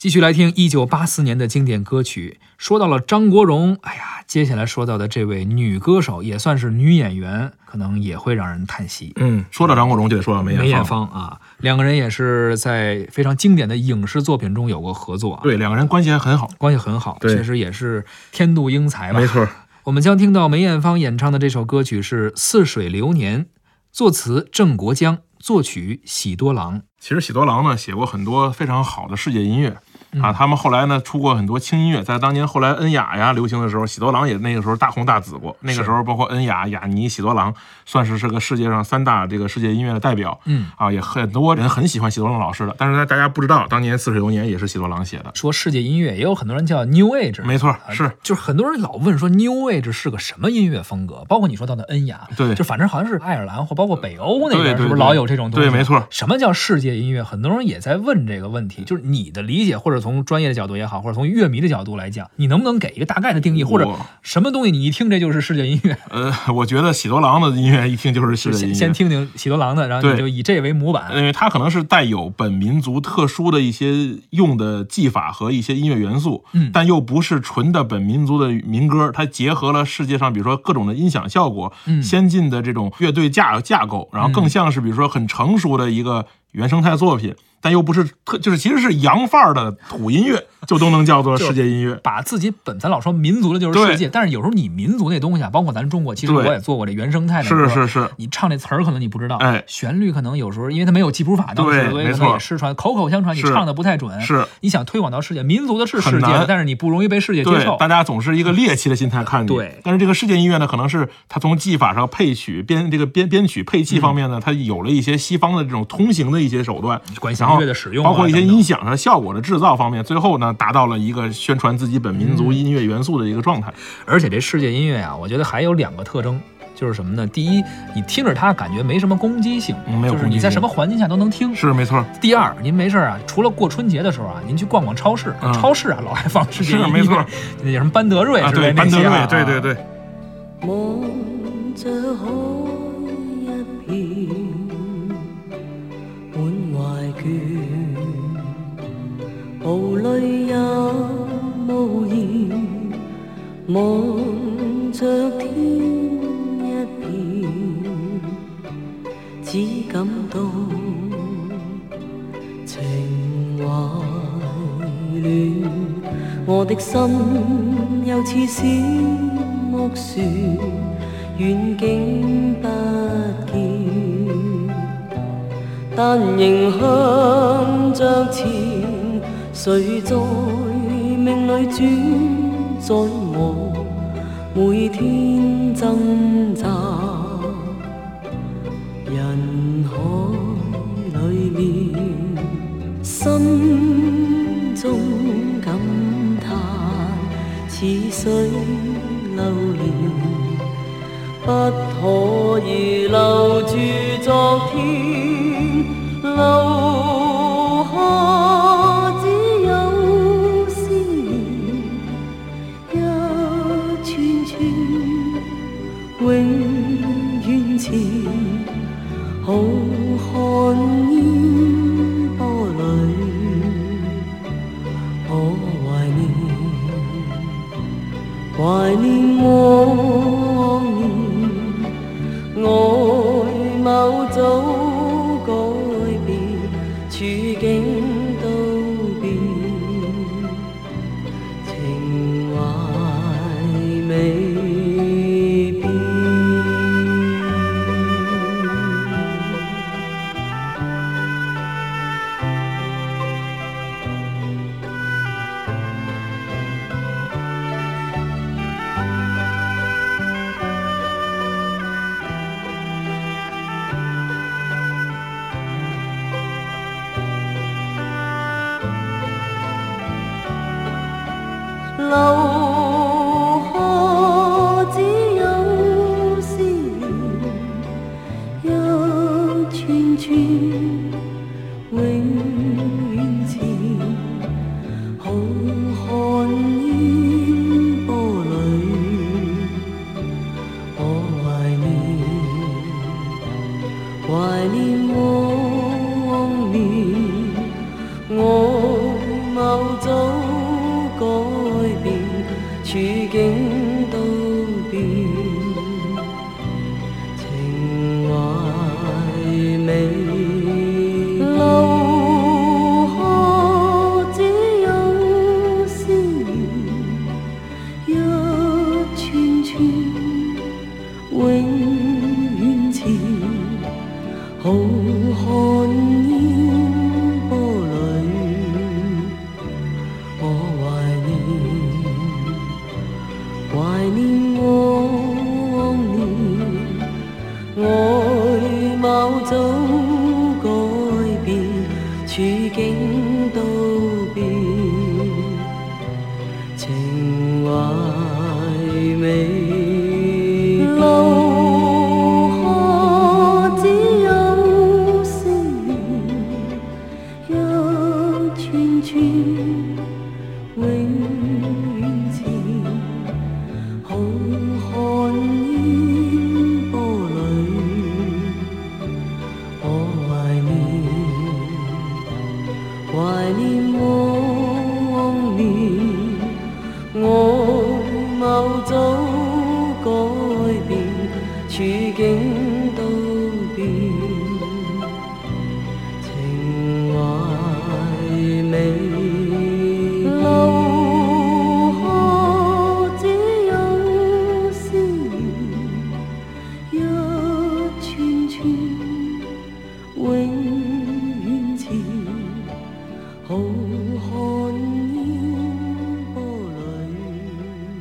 继续来听一九八四年的经典歌曲。说到了张国荣，哎呀，接下来说到的这位女歌手也算是女演员，可能也会让人叹息。嗯，说到张国荣就得说到梅艳梅艳芳啊，两个人也是在非常经典的影视作品中有过合作啊，对，两个人关系还很好。关系很好，确实也是天妒英才吧。没错，我们将听到梅艳芳演唱的这首歌曲是《似水流年》，作词郑国江，作曲喜多郎。其实喜多郎呢写过很多非常好的世界音乐。嗯啊，他们后来呢出过很多轻音乐，在当年后来恩雅呀流行的时候，喜多郎也那个时候大红大紫过。那个时候包括恩雅、雅尼、喜多郎，算是这个世界上三大这个世界音乐的代表。嗯，啊，也很多人很喜欢喜多郎老师的，但是呢，大家不知道，当年《似水流年》也是喜多郎写的。说世界音乐，也有很多人叫 New Age，没错，啊是就是很多人老问说 New Age 是个什么音乐风格，包括你说到的恩雅，对就反正好像是爱尔兰或包括北欧那边，是不是老有这种东西？对没错什么叫世界音乐？很多人也在问这个问题，就是你的理解，或者从专业的角度也好，或者从乐迷的角度来讲，你能不能给一个大概的定义，或者什么东西你一听这就是世界音乐？呃，我觉得喜多郎的音乐一听就是世界音先乐。先听听喜多郎的，然后你就以这为模板。因为它可能是带有本民族特殊的一些用的技法和一些音乐元素，嗯但又不是纯的本民族的民歌，它结合了世界上比如说各种的音响效果，嗯先进的这种乐队架架构，然后更像是比如说很成熟的一个原生态作品，但又不是特就是其实是洋范儿的土音乐，就都能叫做世界音乐。把自己本咱老说民族的就是世界，但是有时候你民族那东西啊，包括咱中国，其实我也做过这原生态的歌，是是是，你唱这词儿可能你不知道，哎。旋律可能有时候因为它没有记谱法，当时对所以可能也失传，口口相传，你唱的不太准，是。你想推广到世界，民族的是世界的，但是你不容易被世界接受，。对大家总是一个猎奇的心态看你。对。但是这个世界音乐呢，可能是它从技法上、配曲、编这个编编曲、配器方面呢，它有了一些西方的这种通行的一些手段，管弦然后乐的使用啊包括一些音响上效果的制造方面，最后呢，达到了一个宣传自己本民族音乐元素的一个状态。而且这世界音乐啊，我觉得还有两个特征。就是什么呢？第一，你听着它感觉没什么攻击性，嗯没有就是攻击性你在什么环境下都能听。是没错，第二，您没事儿啊，除了过春节的时候啊，您去逛逛超市，嗯超市啊老爱放世界音乐，是没错，那叫什么班德瑞啊，之类对，班德那些啊瑞，对对。对，望着海一片，满怀倦，望着天一片，只感到情懷亂，我的心又似小木船，遠景不見，但仍向着前。誰在命裏轉，在我每天挣扎。人海里面，心中感叹，似水流年，不可以留住昨天，留永遠前。浩瀚烟波里，可怀念，怀念留下只有思念，一串串永远前，浩瀚烟波里，我怀念，怀念往年，外貌。早，处境。千串永远缠，浩瀚烟波里，我怀念，怀念。